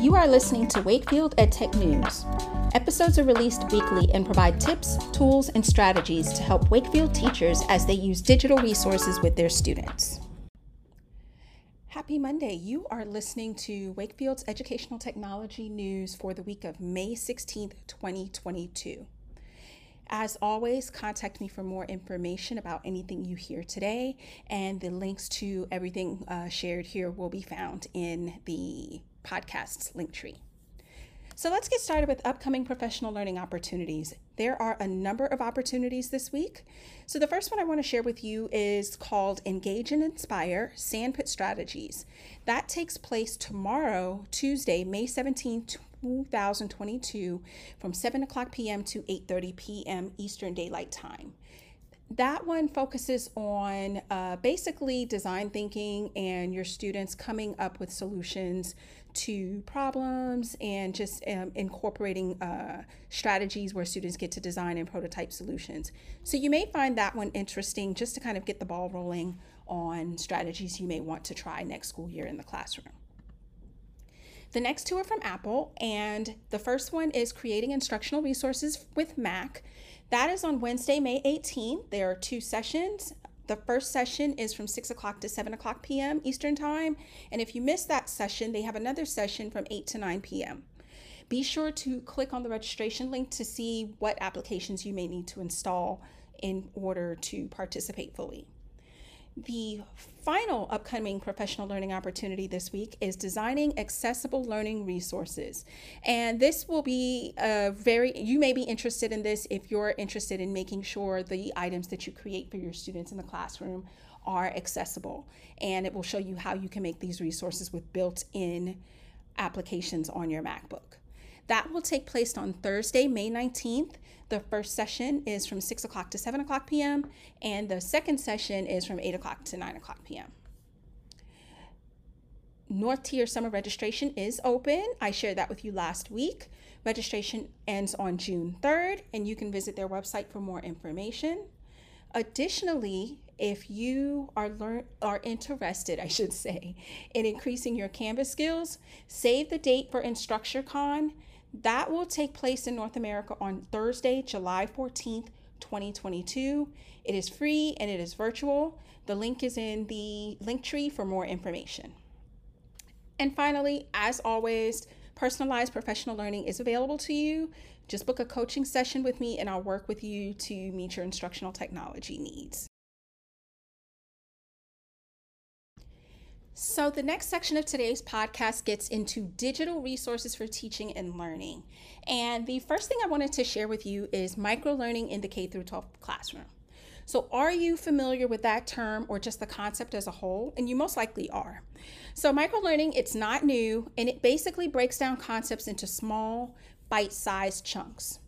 You are listening to Wakefield EdTech News. Episodes are released weekly and provide tips, tools, and strategies to help Wakefield teachers as they use digital resources with their students. Happy Monday. You are listening to Wakefield's Educational Technology News for the week of May 16th, 2022. As always, contact me for more information about anything you hear today, and the links to everything uh, shared here will be found in the podcast's Linktree. So let's get started with upcoming professional learning opportunities. There are a number of opportunities this week. So the first one I want to share with you is called Engage and Inspire Sandpit Strategies. That takes place tomorrow, Tuesday, May 17th, 2022 from 7 o'clock p.m. to 8.30 p.m. Eastern Daylight Time. That one focuses on uh, basically design thinking and your students coming up with solutions to problems and just um, incorporating uh, strategies where students get to design and prototype solutions. So you may find that one interesting just to kind of get the ball rolling on strategies you may want to try next school year in the classroom. The next two are from Apple, and the first one is creating instructional resources with Mac. That is on Wednesday, May 18th. There are two sessions. The first session is from 6 o'clock to 7 o'clock p.m. Eastern Time. And if you miss that session, they have another session from 8 to 9 p.m. Be sure to click on the registration link to see what applications you may need to install in order to participate fully. The final upcoming professional learning opportunity this week is designing accessible learning resources. And this will be a very, you may be interested in this if you're interested in making sure the items that you create for your students in the classroom are accessible. And it will show you how you can make these resources with built in applications on your MacBook. That will take place on Thursday, May 19th. The first session is from 6 o'clock to 7 o'clock p.m., and the second session is from 8 o'clock to 9 o'clock p.m. North Tier Summer registration is open. I shared that with you last week. Registration ends on June 3rd, and you can visit their website for more information. Additionally, if you are learn are interested, I should say, in increasing your Canvas skills, save the date for InstructureCon that will take place in North America on Thursday, July 14th, 2022. It is free and it is virtual. The link is in the Linktree for more information. And finally, as always, personalized professional learning is available to you. Just book a coaching session with me and I'll work with you to meet your instructional technology needs. So, the next section of today's podcast gets into digital resources for teaching and learning. And the first thing I wanted to share with you is micro learning in the K 12 classroom. So, are you familiar with that term or just the concept as a whole? And you most likely are. So, micro learning, it's not new, and it basically breaks down concepts into small, bite sized chunks.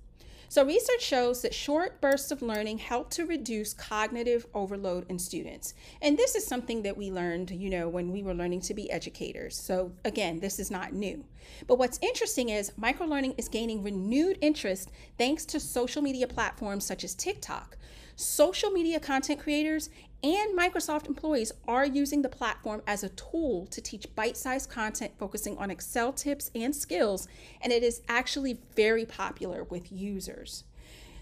So, research shows that short bursts of learning help to reduce cognitive overload in students. And this is something that we learned, you know, when we were learning to be educators. So, again, this is not new. But what's interesting is microlearning is gaining renewed interest thanks to social media platforms such as TikTok. Social media content creators and Microsoft employees are using the platform as a tool to teach bite sized content focusing on Excel tips and skills, and it is actually very popular with users.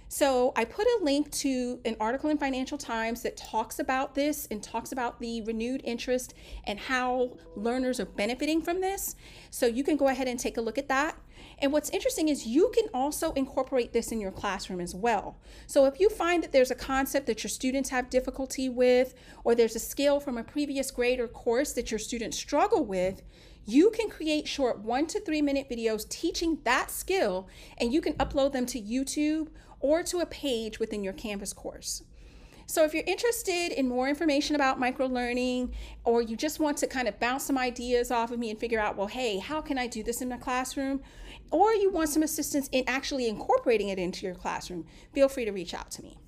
So, I put a link to an article in Financial Times that talks about this and talks about the renewed interest and how learners are benefiting from this. So, you can go ahead and take a look at that. And what's interesting is you can also incorporate this in your classroom as well. So if you find that there's a concept that your students have difficulty with, or there's a skill from a previous grade or course that your students struggle with, you can create short one to three minute videos teaching that skill, and you can upload them to YouTube or to a page within your Canvas course. So, if you're interested in more information about micro learning, or you just want to kind of bounce some ideas off of me and figure out, well, hey, how can I do this in my classroom? Or you want some assistance in actually incorporating it into your classroom, feel free to reach out to me.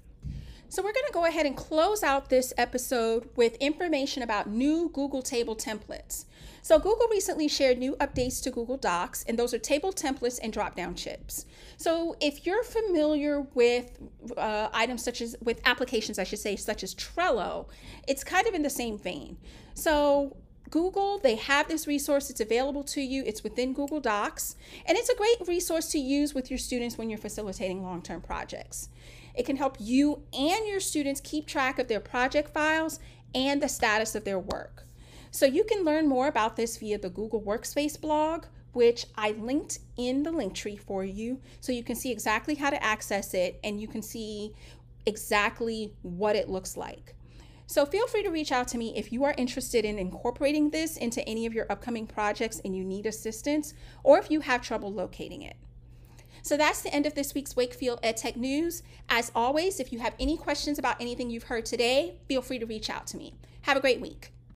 So, we're going to go ahead and close out this episode with information about new Google table templates. So Google recently shared new updates to Google Docs, and those are table templates and drop-down chips. So if you're familiar with uh, items such as, with applications, I should say, such as Trello, it's kind of in the same vein. So Google, they have this resource. It's available to you. It's within Google Docs, and it's a great resource to use with your students when you're facilitating long term projects. It can help you and your students keep track of their project files and the status of their work. So you can learn more about this via the Google Workspace blog, which I linked in the Linktree for you so you can see exactly how to access it and you can see exactly what it looks like. So feel free to reach out to me if you are interested in incorporating this into any of your upcoming projects and you need assistance, or if you have trouble locating it. So that's the end of this week's Wakefield EdTech News. As always, if you have any questions about anything you've heard today, feel free to reach out to me. Have a great week.